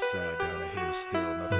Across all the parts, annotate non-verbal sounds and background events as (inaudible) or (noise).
side uh, down the hill, still knuckleheads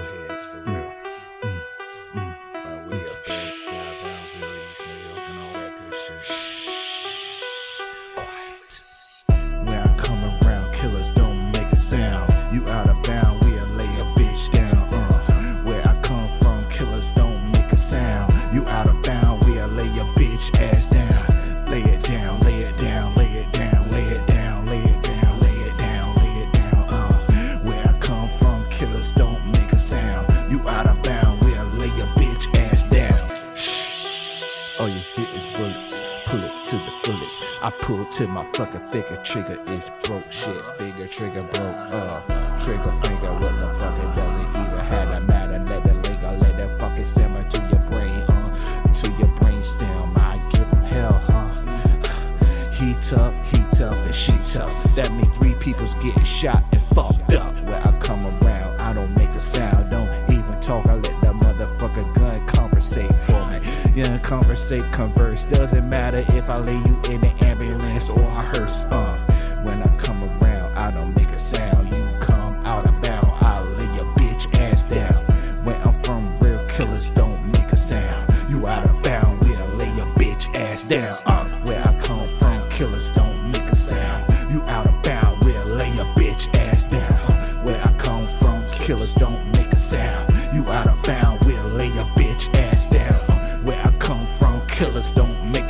people's getting shot and fucked up. Where I come around, I don't make a sound, don't even talk. I let that motherfucker gun conversate for me. Yeah, conversate, converse. Doesn't matter if I lay you in the ambulance or a hearse. Uh,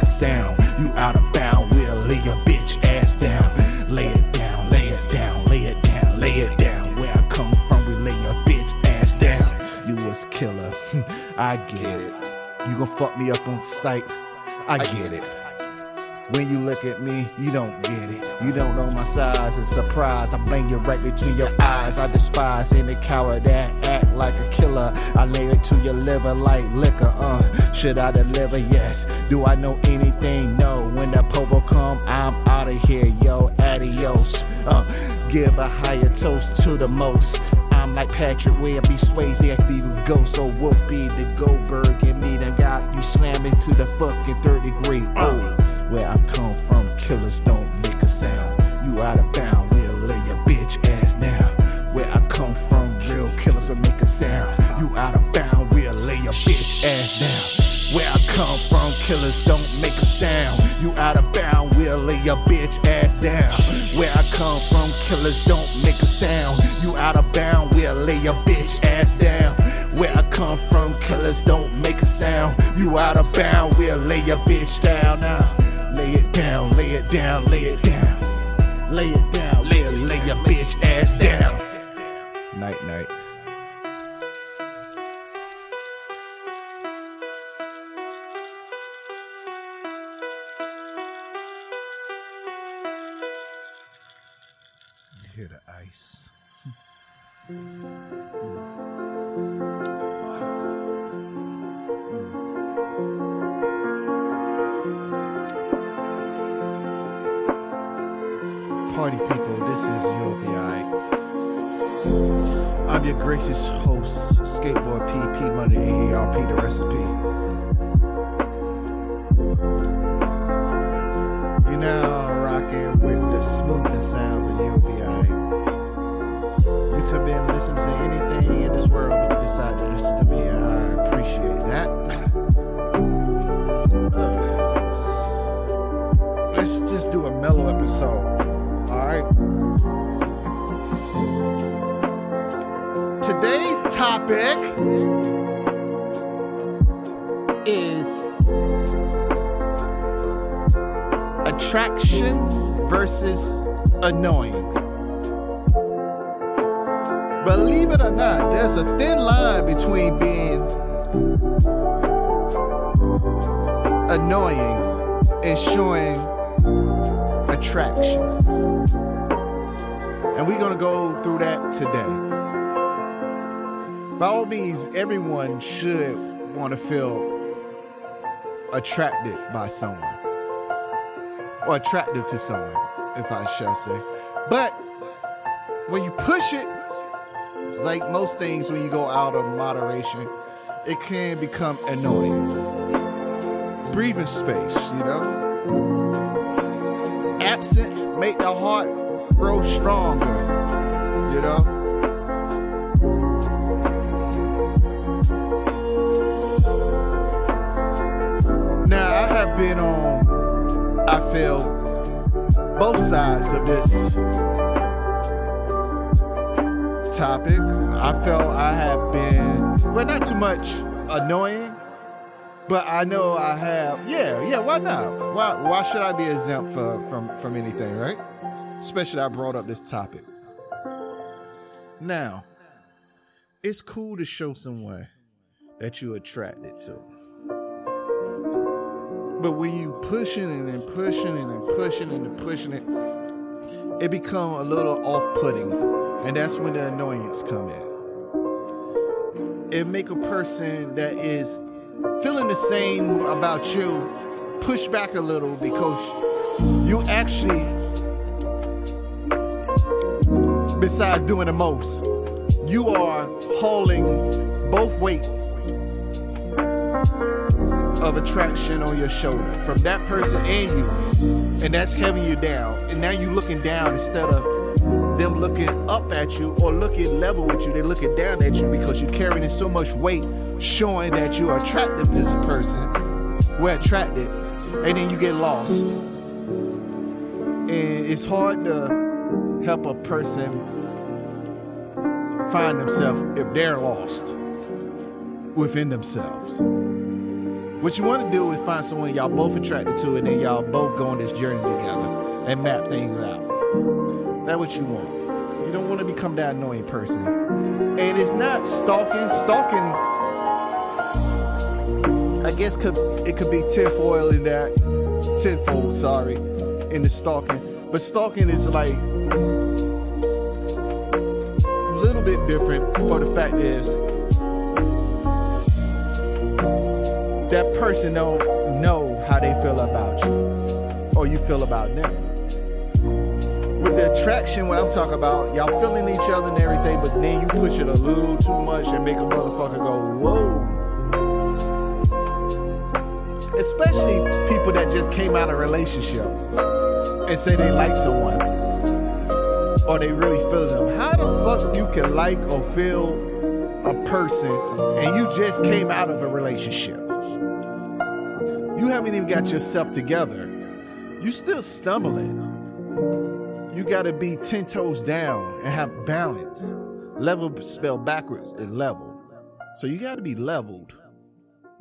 a sound. You out of bound, we'll lay your bitch ass down. Lay it down, lay it down, lay it down, lay it down. Where I come from, we lay your bitch ass down. You was killer, (laughs) I get it. You gon' fuck me up on sight, I get it. When you look at me, you don't get it. You don't know my size and surprise. I bang you right between your eyes. I despise any coward that act like a killer. I lay it to your liver like liquor. Uh, should I deliver? Yes. Do I know anything? No. When the popo come, I'm out of here, yo. Adios. Uh, give a higher toast to the most. I'm like Patrick Webb, be Swayze, I be the ghost, so Whoopi, the Goldberg, and me done got you slamming to the fucking third degree. Oh, where I come from, killers don't make a sound. You out of bound, we'll lay your bitch ass down. Where I come from, real killers will make a sound. You out of bound, we'll lay your bitch ass down. Where I come from, killers don't make a sound. You out of bound, we'll lay your bitch ass down. Where I come from, killers don't make a sound. You out of bound, we'll lay your bitch ass down. Where I come from, killers don't make a sound. You out of bound, we'll lay your bitch down. Now, lay it down, lay it down, lay it down. Lay it down, lay lay your bitch ass down. Night, night. You'll Be Alright. I'm your gracious host, Skateboard PP Money AARP, the recipe. You're now rocking with the smoothest sounds of You'll Be Alright. You could be listening to anything in this world, but you decide to listen to me, and I appreciate that. Uh, let's just do a mellow episode. Topic is attraction versus annoying. Believe it or not, there's a thin line between being annoying and showing attraction. And we're going to go through that today. By all means, everyone should want to feel attracted by someone or attractive to someone, if I shall say. But when you push it, like most things, when you go out of moderation, it can become annoying. Breathing space, you know? Absent make the heart grow stronger, you know? been on, I feel, both sides of this topic. I felt I have been, well, not too much annoying, but I know I have. Yeah, yeah. Why not? Why Why should I be exempt for, from from anything, right? Especially I brought up this topic. Now, it's cool to show someone that you're attracted to. But when you pushing it and pushing it and pushing it and pushing it, it become a little off-putting, and that's when the annoyance come in. It make a person that is feeling the same about you push back a little because you actually besides doing the most. You are hauling both weights of attraction on your shoulder from that person and you. And that's heavy you down. And now you looking down instead of them looking up at you or looking level with you. They're looking down at you because you're carrying so much weight, showing that you are attractive to this person. We're attracted. And then you get lost. And it's hard to help a person find themselves if they're lost within themselves. What you want to do is find someone y'all both attracted to, and then y'all both go on this journey together and map things out. That's what you want. You don't want to become that annoying person. And it's not stalking. Stalking, I guess, could it could be tinfoil in that tenfold. Sorry, in the stalking. But stalking is like a little bit different for the fact is that person don't know how they feel about you or you feel about them. With the attraction, what I'm talking about, y'all feeling each other and everything, but then you push it a little too much and make a motherfucker go, whoa. Especially people that just came out of a relationship and say they like someone or they really feeling them. How the fuck you can like or feel a person and you just came out of a relationship? You haven't even got yourself together. You still stumbling. You gotta be 10 toes down and have balance. Level spelled backwards is level. So you gotta be leveled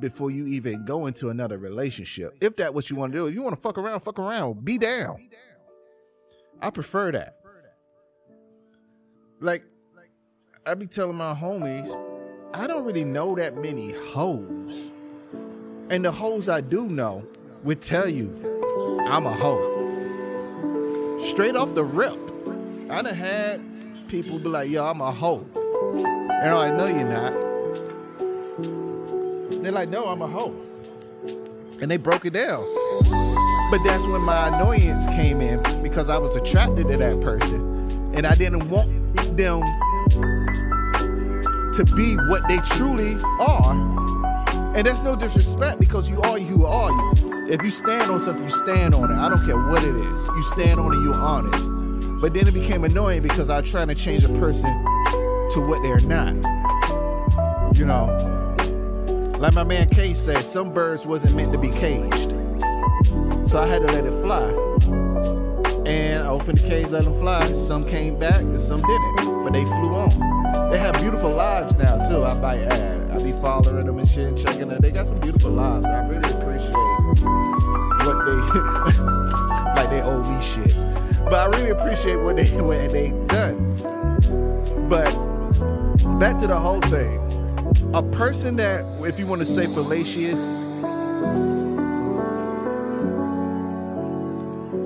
before you even go into another relationship. If that's what you want to do, if you want to fuck around, fuck around, be down. I prefer that. Like, I be telling my homies, I don't really know that many hoes. And the hoes I do know would tell you I'm a hoe. Straight off the rip. I done had people be like, yo, I'm a hoe. And I'm like, no, you're not. They're like, no, I'm a hoe. And they broke it down. But that's when my annoyance came in because I was attracted to that person. And I didn't want them to be what they truly are. And that's no disrespect because you are you are you. If you stand on something, you stand on it. I don't care what it is. You stand on it, you're honest. But then it became annoying because I was trying to change a person to what they're not. You know, like my man K said, some birds wasn't meant to be caged. So I had to let it fly. And I opened the cage, let them fly. Some came back and some didn't, but they flew on. They have beautiful lives now too. I buy ad. I be following them and shit, checking them. They got some beautiful lives. I really appreciate what they (laughs) like. They owe me shit, but I really appreciate what they what they done. But back to the whole thing. A person that, if you want to say fallacious,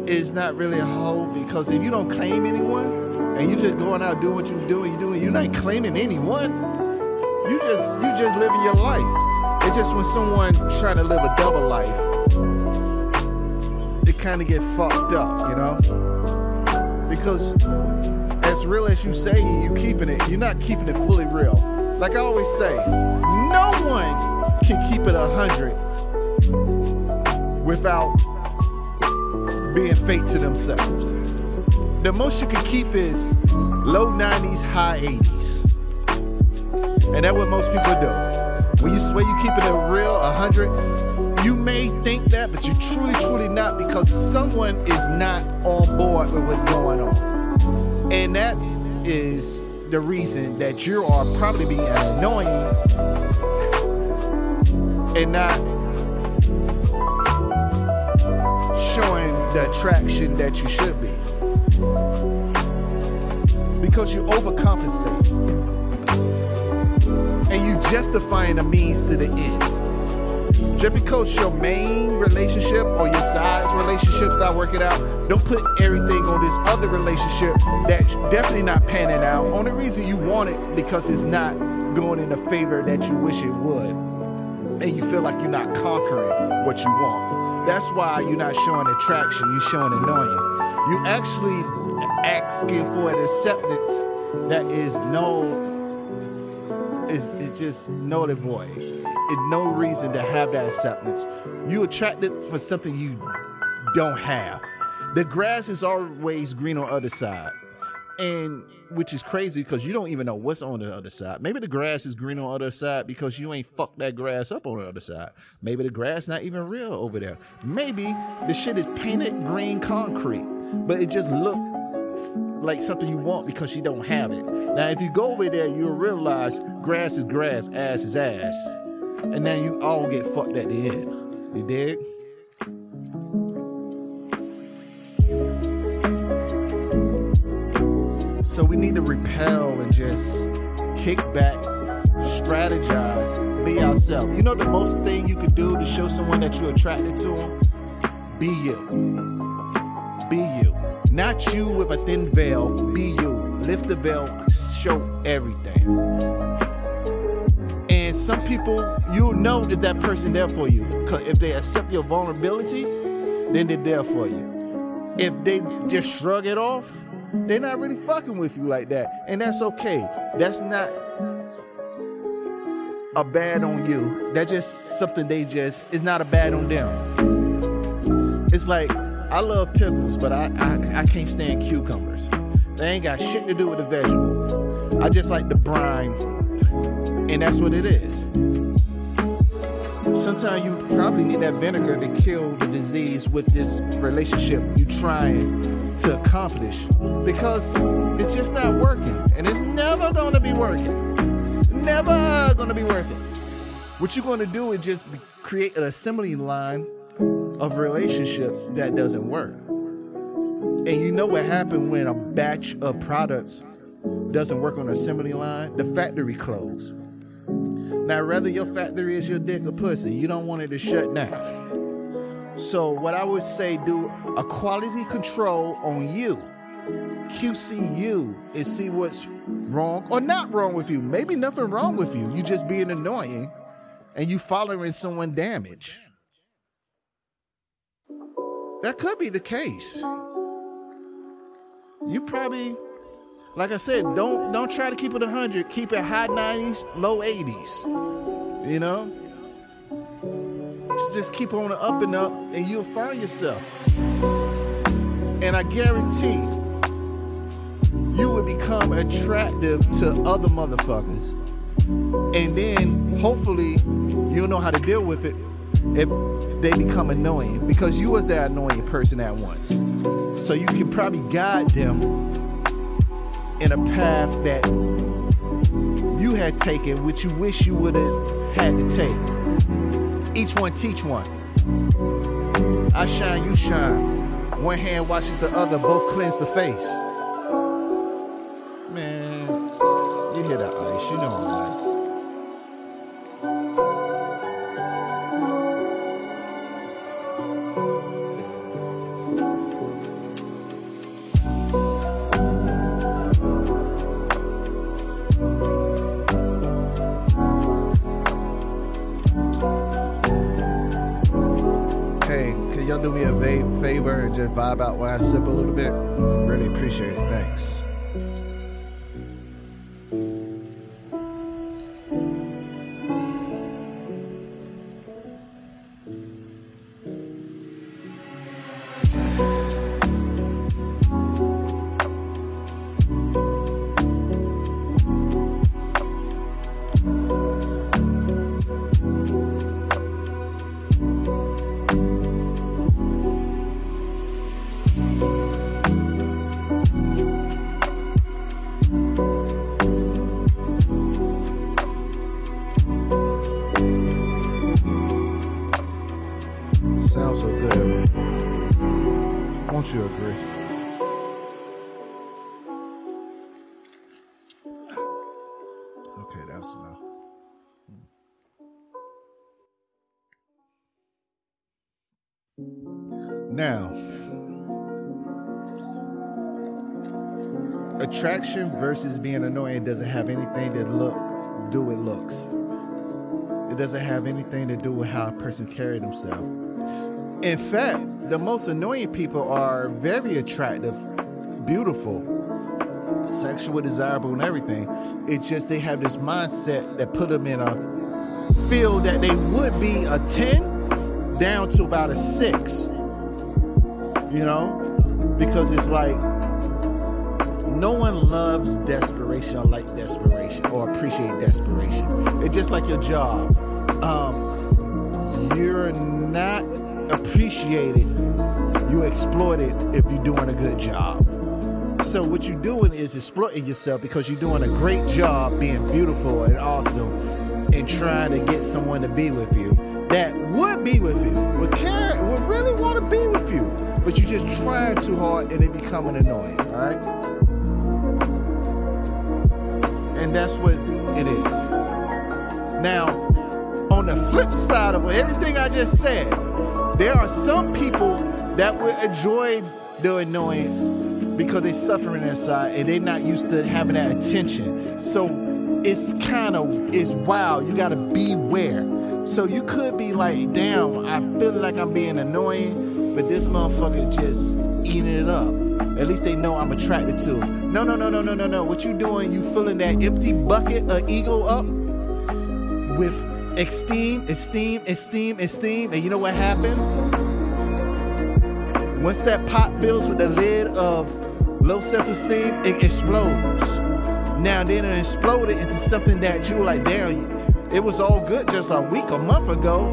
is not really a hoe because if you don't claim anyone and you just going out doing what you do and you doing, you're not claiming anyone. You just you just living your life. It's just when someone trying to live a double life, it kind of get fucked up, you know? Because as real as you say, you keeping it. You're not keeping it fully real. Like I always say, no one can keep it a hundred without being fake to themselves. The most you can keep is low 90s, high 80s. And that's what most people do. When you swear you keeping it real, 100, You may think that, but you're truly, truly not because someone is not on board with what's going on. And that is the reason that you are probably being annoying and not showing the attraction that you should be. Because you overcompensate. And you justifying a means to the end. Just because your main relationship or your side's relationship's not working out, don't put everything on this other relationship that's definitely not panning out. Only reason you want it because it's not going in the favor that you wish it would. And you feel like you're not conquering what you want. That's why you're not showing attraction, you're showing annoying. You actually asking for an acceptance that is no is it's just null and void no reason to have that acceptance. You attracted for something you don't have. The grass is always green on the other side. And which is crazy because you don't even know what's on the other side. Maybe the grass is green on the other side because you ain't fucked that grass up on the other side. Maybe the grass not even real over there. Maybe the shit is painted green concrete, but it just looks like something you want because you don't have it. Now, if you go over there, you'll realize grass is grass, ass is ass and then you all get fucked at the end. You dig? So we need to repel and just kick back, strategize, be ourselves. You know the most thing you could do to show someone that you're attracted to them? Be you. Be you. Not you with a thin veil. Be you. Lift the veil, show everything. And some people, you'll know if that person there for you. Cause if they accept your vulnerability, then they're there for you. If they just shrug it off, they're not really fucking with you like that. And that's okay. That's not a bad on you. That's just something they just, it's not a bad on them. It's like, I love pickles, but I, I, I can't stand cucumbers. They ain't got shit to do with the vegetable. I just like the brine and that's what it is. Sometimes you probably need that vinegar to kill the disease with this relationship you trying to accomplish because it's just not working and it's never to be working. Never to be working. What you're to do is just create an assembly line of relationships that doesn't work. And you know what happened when a batch of products doesn't work on assembly line? The factory closed. Now, whether your factory is your dick or pussy, you don't want it to shut down. So, what I would say, do a quality control on you, QC you, and see what's wrong or not wrong with you. Maybe nothing wrong with you. You just being annoying and you following someone damage. That could be the case. You probably like I said, don't don't try to keep it 100. Keep it high 90s, low 80s. You know? Just keep on the up and up and you'll find yourself. And I guarantee you will become attractive to other motherfuckers. And then hopefully you'll know how to deal with it if they become annoying because you was that annoying person at once. So you can probably guide them in a path that you had taken, which you wish you would have had to take. Each one teach one. I shine, you shine. One hand washes the other, both cleanse the face. I sip a little bit. Really appreciate it. Thanks. Now, attraction versus being annoying doesn't have anything to look do with looks. It doesn't have anything to do with how a person carry themselves. In fact, the most annoying people are very attractive, beautiful, sexually desirable, and everything. It's just they have this mindset that put them in a field that they would be a 10 down to about a 6. You know? Because it's like no one loves desperation or like desperation or appreciate desperation. It's just like your job. Um, you're not appreciated, you exploit it if you're doing a good job. So what you're doing is exploiting yourself because you're doing a great job being beautiful and awesome and trying to get someone to be with you that would be with you, would care, would really want to be with you, but you're just trying too hard and it becoming annoying, all right? And that's what it is. Now, on the flip side of everything I just said, there are some people that will enjoy the annoyance because they're suffering inside and they're not used to having that attention. So it's kind of it's wild. You gotta beware. So you could be like, damn, I feel like I'm being annoying, but this motherfucker just eating it up. At least they know I'm attracted to. No, no, no, no, no, no, no. What you doing? You filling that empty bucket of ego up with esteem, esteem, esteem, esteem. And you know what happened? Once that pot fills with the lid of low self-esteem, it explodes. Now then it exploded into something that you were like, damn, it was all good just a week, a month ago.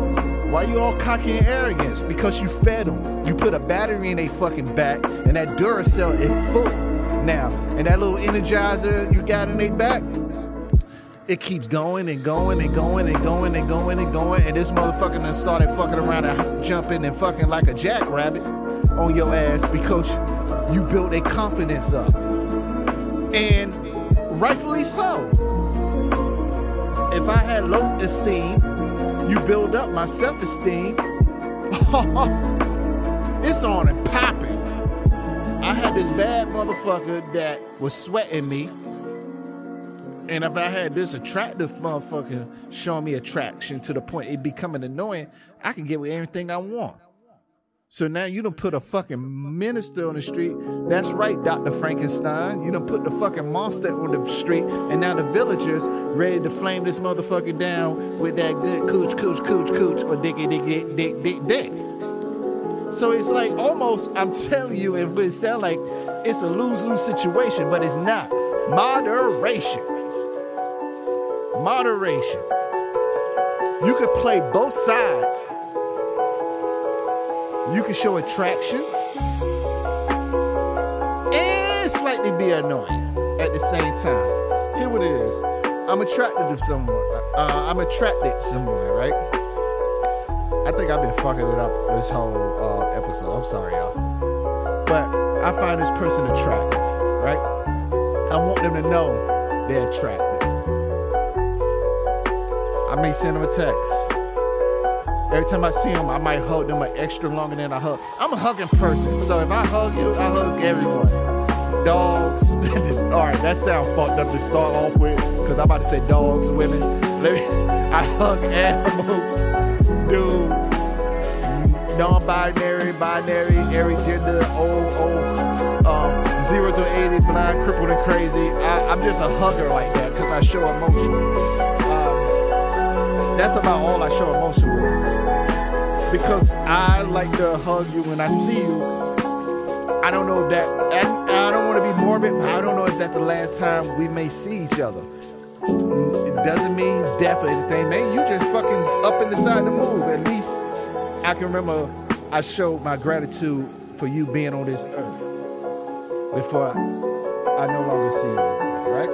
Why you all cocky and arrogant? Because you fed them. You put a battery in their fucking back, and that Duracell is full now. And that little energizer you got in their back, it keeps going and going and going and going and going and going. And this motherfucker done started fucking around and jumping and fucking like a jackrabbit on your ass because you built a confidence up. And rightfully so. If I had low esteem, you build up my self esteem. (laughs) it's on and popping. I had this bad motherfucker that was sweating me. And if I had this attractive motherfucker showing me attraction to the point it becoming annoying, I can get with anything I want. So now you don't put a fucking minister on the street. That's right, Dr. Frankenstein. You don't put the fucking monster on the street, and now the villagers ready to flame this motherfucker down with that good cooch, cooch, cooch, cooch, or dicky, dicky, dick, dick, dick. So it's like almost, I'm telling you, it would sound like it's a lose lose situation, but it's not. Moderation. Moderation. You could play both sides you can show attraction and slightly be annoying at the same time. Here it is. I'm attracted to someone. Uh, I'm attracted somewhere, right? I think I've been fucking it up this whole uh, episode. I'm sorry, y'all. But I find this person attractive, right? I want them to know they're attractive. I may send them a text. Every time I see them, I might hug them an extra longer than I hug. I'm a hugging person, so if I hug you, I hug everyone. Dogs. (laughs) All right, that sounds fucked up to start off with, because I'm about to say dogs, women. Let me, (laughs) I hug animals, dudes, non-binary, binary, every gender, old, old, um, zero to eighty, blind, crippled, and crazy. I, I'm just a hugger like that because I show emotion. Um, that's about all I show emotion with because I like to hug you when I see you. I don't know if that, and I don't want to be morbid, I don't know if that's the last time we may see each other. It doesn't mean death or anything, man. You just fucking up and decide to move. At least I can remember I showed my gratitude for you being on this earth before I, I no longer see you, right?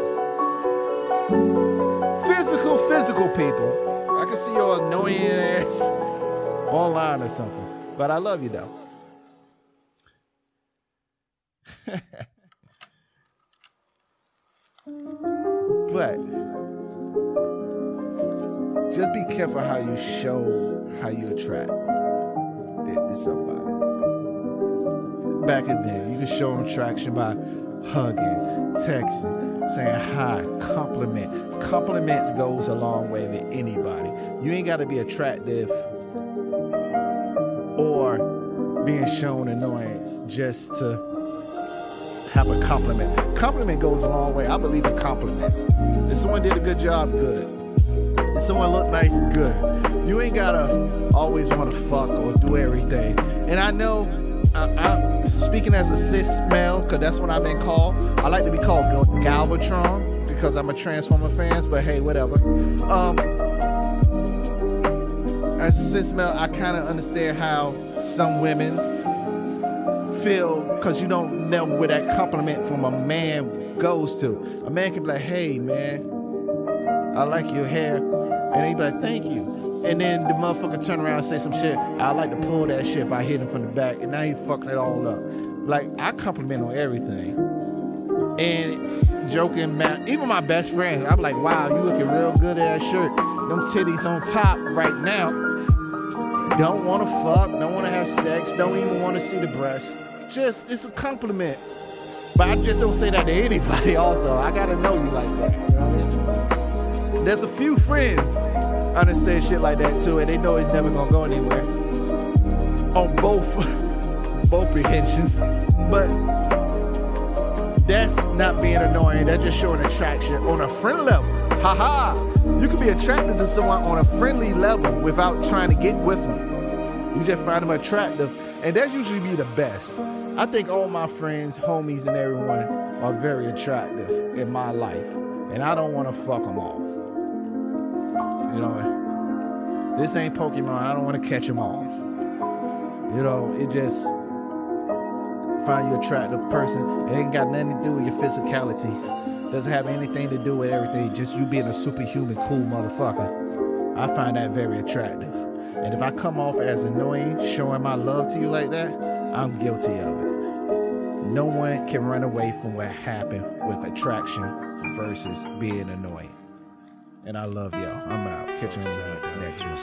Physical, physical people. I can see your annoying ass online or something. But I love you though. (laughs) but just be careful how you show how you attract somebody. Back in then, you could show them attraction by hugging, texting, saying hi, compliment. Compliments goes a long way with anybody. You ain't got to be attractive or being shown annoyance just to have a compliment. Compliment goes a long way. I believe in compliments. If someone did a good job, good. If someone looked nice, good. You ain't gotta always want to fuck or do everything. And I know, I, am speaking as a cis male, because that's what I've been called. I like to be called Galvatron because I'm a Transformer fan, but hey, whatever. Um, as a cis male, I kind of understand how some women feel because you don't know where that compliment from a man goes to. A man can be like, hey, man, I like your hair. And he be like, thank you. And then the motherfucker turn around and say some shit. I like to pull that shit if I hit him from the back. And now he fucked it all up. Like, I compliment on everything. And joking, man, even my best friend, I'm like, wow, you looking real good in that shirt. Them titties on top right now. Don't want to fuck, don't want to have sex, don't even want to see the breast. Just, it's a compliment. But I just don't say that to anybody, (laughs) also. I gotta know you like that. You know what I mean? There's a few friends I done said shit like that too, and they know it's never gonna go anywhere. On both (laughs) both prehensions. But that's not being annoying, that's just showing attraction on a friendly level. Haha! You can be attracted to someone on a friendly level without trying to get with them. You just find them attractive, and that's usually be the best. I think all my friends, homies, and everyone are very attractive in my life, and I don't want to fuck them off. You know, this ain't Pokemon. I don't want to catch them all. You know, it just find you attractive person. It ain't got nothing to do with your physicality. Doesn't have anything to do with everything. Just you being a superhuman, cool motherfucker. I find that very attractive. And if I come off as annoying, showing my love to you like that, I'm guilty of it. No one can run away from what happened with attraction versus being annoying. And I love y'all. I'm out. Catch you next one.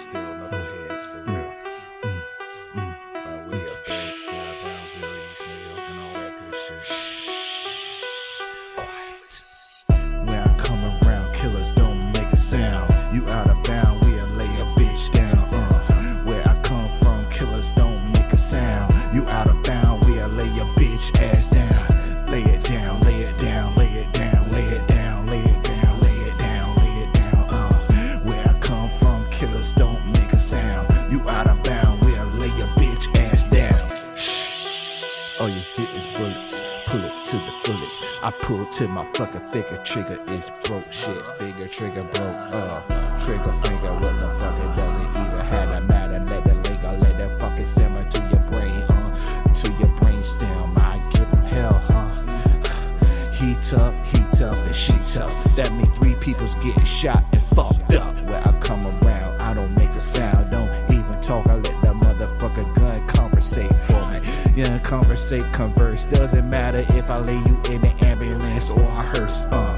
My fucking figure trigger is broke. Shit, figure trigger broke. Uh, trigger finger, what the fuck it doesn't even have a matter. Let the link, I let that fucking simmer to your brain, huh? To your brain stem, I give them hell, huh? (sighs) He tough, he tough, and she tough. That mean three people's getting shot conversate, converse. Doesn't matter if I lay you in the ambulance or a hearse. Uh,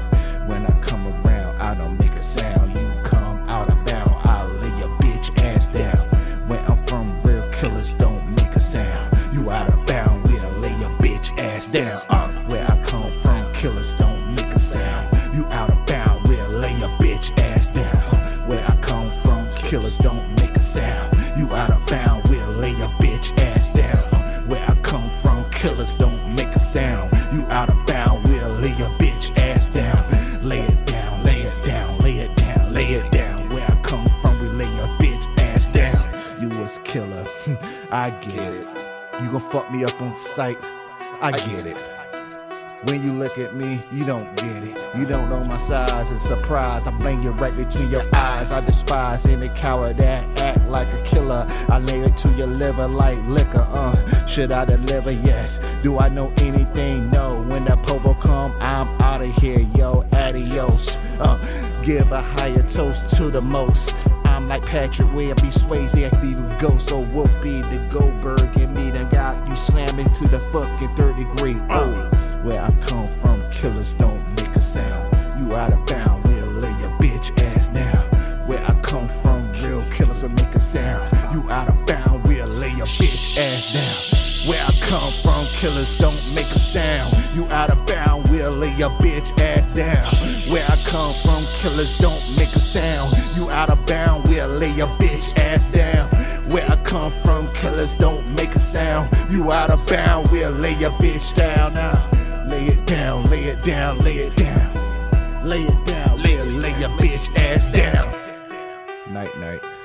You gon' fuck me up on sight, I get it. When you look at me, you don't get it. You don't know my size and surprise. I bang you right between your eyes. I despise any coward that act like a killer. I lay it to your liver like liquor. Uh, should I deliver? Yes. Do I know anything? No. When that popo come, I'm out of here, yo. Adios. Uh, give a higher toast to the most. I'm like Patrick Where be Swayze if even go. So whoop be the Goldberg and me done got you slamming to the fucking third degree. Oh. Where I come from, killers don't make a sound. You out of bound, we'll lay your bitch ass down. Where I come from, real killers will make a sound. You out of bound, we'll lay your bitch ass down. Where I come from, killers don't make a sound. You out of your bitch ass down. Where I come from, killers don't make a sound. You out of bound, we'll lay your bitch ass down. Where I come from, killers don't make a sound. You out of bound, we'll lay your bitch down. Now, lay it down, lay it down, lay it down. Lay it down, lay, lay your bitch ass down. Night, night.